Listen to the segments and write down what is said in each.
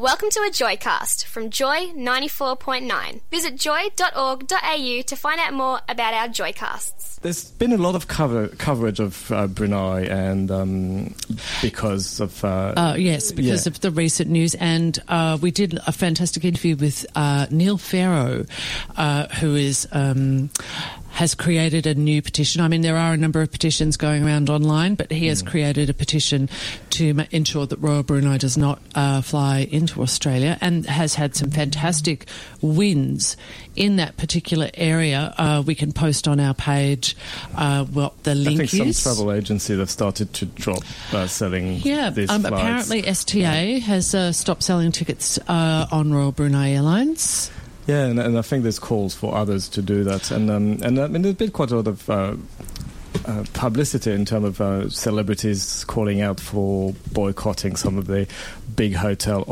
Welcome to a Joycast from Joy 94.9. Visit joy.org.au to find out more about our Joycasts. There's been a lot of cover, coverage of uh, Brunei, and um, because of uh, Uh, yes, because yeah. of the recent news. And uh, we did a fantastic interview with uh, Neil Farrow, uh, who is. Um, has created a new petition. I mean, there are a number of petitions going around online, but he Mm. has created a petition to ensure that Royal Brunei does not uh, fly into Australia and has had some fantastic wins in that particular area. Uh, we can post on our page uh, what the link I think some is. travel agencies have started to drop uh, selling Yeah, these um, flights. apparently STA has uh, stopped selling tickets uh, on Royal Brunei Airlines. Yeah, and, and I think there's calls for others to do that, and um, and I mean there's been quite a lot of. Uh, uh, publicity in terms of uh, celebrities calling out for boycotting some of the big hotel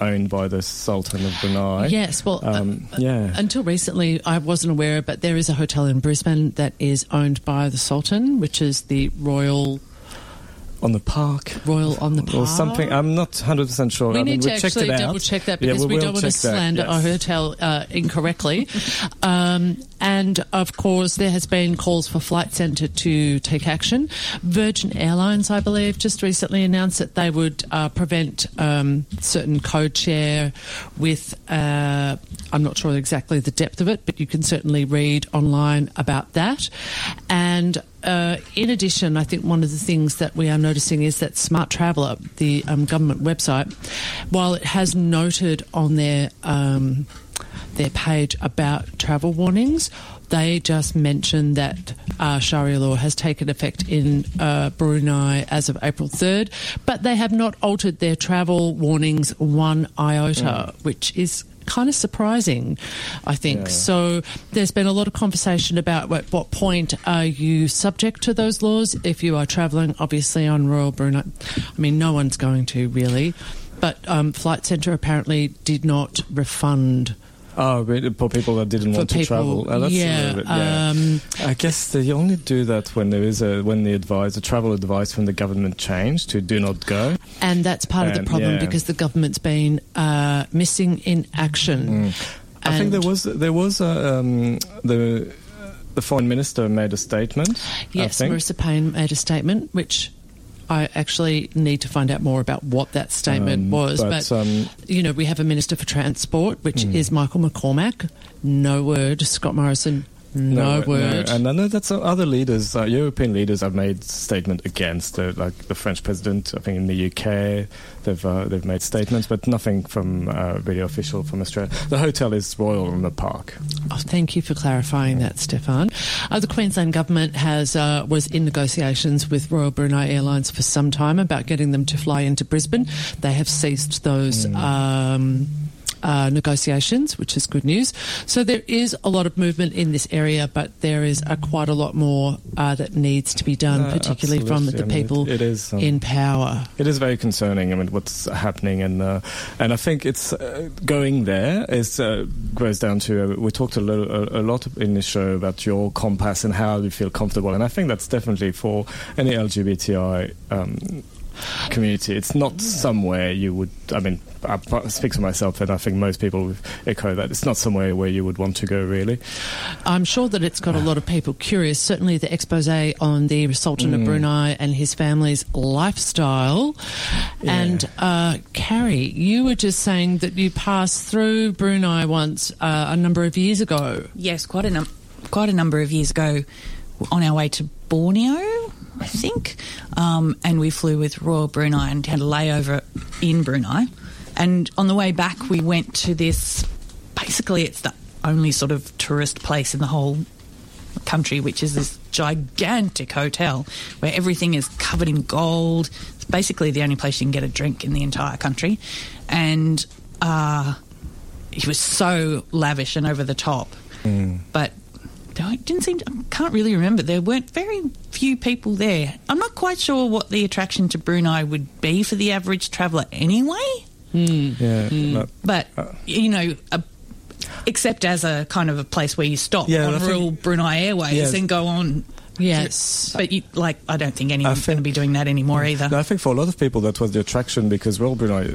owned by the Sultan of Brunei. Yes, well, uh, Um, yeah. until recently I wasn't aware, but there is a hotel in Brisbane that is owned by the Sultan, which is the Royal on the park. Royal on the Park. Or something. I'm not 100% sure. We I mean, need to we actually out. double check that Yeah, because we, don't want to slander yes. our hotel uh, incorrectly. um, and of course, there has been calls for Flight Centre to take action. Virgin Airlines, I believe, just recently announced that they would uh, prevent um, certain codeshare. with. Uh, I'm not sure exactly the depth of it, but you can certainly read online about that. And uh, in addition, I think one of the things that we are noticing is that Smart Traveller, the um, government website, while it has noted on their um, their page about travel warnings, they just mentioned that uh, Sharia law has taken effect in uh, Brunei as of April 3rd, but they have not altered their travel warnings one iota, which is kind of surprising, I think. Yeah. So there's been a lot of conversation about at what point are you subject to those laws if you are travelling, obviously, on Royal Brunei. I mean, no one's going to really. But um, Flight Centre apparently did not refund Oh, for people that didn't want to travel. Oh, that's yeah, bit- yeah. Um, I guess they only do that when there is a when the advice, the travel advice from the government changed to do not go. and that's part of the problem yeah. because the government's been uh, missing in action. I think there was there was a, um, the the foreign minister made a statement. Yes, Marise Payne made a statement, which I actually need to find out more about what that statement Um, was. but, But, um, you know, we have a Minister for Transport, which Hmm. is Michael McCormack. No word. Scott Morrison, no, word. And I know that some other leaders, uh, European leaders, have made statement against, uh, like the French president. I think in the UK, they've uh, they've made statements, but nothing from uh, really official from Australia. The hotel is Royal in the Park. Oh, thank you for clarifying that, Stephane. Uh, the Queensland government has uh, was in negotiations with Royal Brunei Airlines for some time about getting them to fly into Brisbane. They have ceased those. Um, uh, negotiations, which is good news. So there is a lot of movement in this area, but there is quite a lot more uh, that needs to be done, Uh, particularly from the I mean, it- people it is, um, in power. It is very concerning. I mean, what's happening, and uh, and I think it's uh, going there is uh, goes down to uh, we talked a, little, a, a lot in the show about your compass and how you feel comfortable, and I think that's definitely for any LGBTI. Um, community it's not somewhere you would i mean i I speak for myself and i think most people echo that it's not somewhere where you would want to go really I'm sure that it's got a lot of people curious. Certainly, the expose on the Sultan Mm. of Brunei and his family's lifestyle. And uh, Carrie, you were just saying that you passed through Brunei once uh, a number of years ago. Yes, quite a num- quite a number of years ago, on our way to Borneo, I think, um, and we flew with Royal Brunei and had a layover in Brunei. And on the way back, we went to this. Basically, it's the only sort of tourist place in the whole country, which is this gigantic hotel where everything is covered in gold. It's basically the only place you can get a drink in the entire country, and uh, he was so lavish and over the top. But don't, didn't seem. To, I can't really remember. There weren't very few people there. I'm not quite sure what the attraction to Brunei would be for the average traveller anyway. Yeah, Hmm. but- But you know, a, except as a kind of a place where you stop Yeah, I on think- Royal Brunei Airways Yes. and go on. Yes. But you, like, I don't think anyone's going to be doing that anymore either. No, I think for a lot of people that was the attraction because Royal Brunei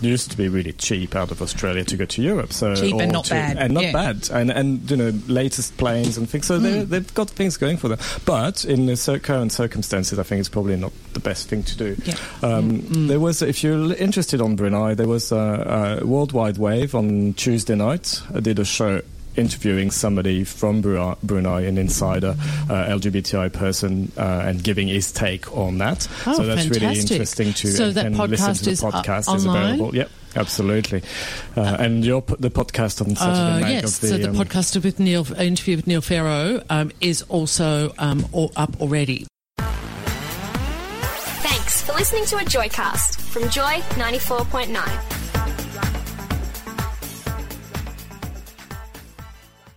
used to be really cheap out of Australia to go to Europe. So Cheap and not to- bad, and not yeah. bad, and and you know latest planes and things. So they Hmm. they've got things going for them. But in the current circumstances, I think it's probably not the best thing to do. Yeah. Um, There was, if you're interested on Brunei, there was a, a worldwide wave on Tuesday night. I did a show interviewing somebody from Brunei, Brunei an insider, uh, LGBTI person, uh, and giving his take on that. Oh, so that's really fantastic. interesting to So and, that and listen podcast to the is, uh, podcast is online? available. Yep, absolutely. Uh, and your the podcast on Saturday Uh, night yes, of the, so the um, podcast with Neil, interview with Neil Farrow um, is also um, all up already. Thanks for listening to a Joycast from Joy 94.9.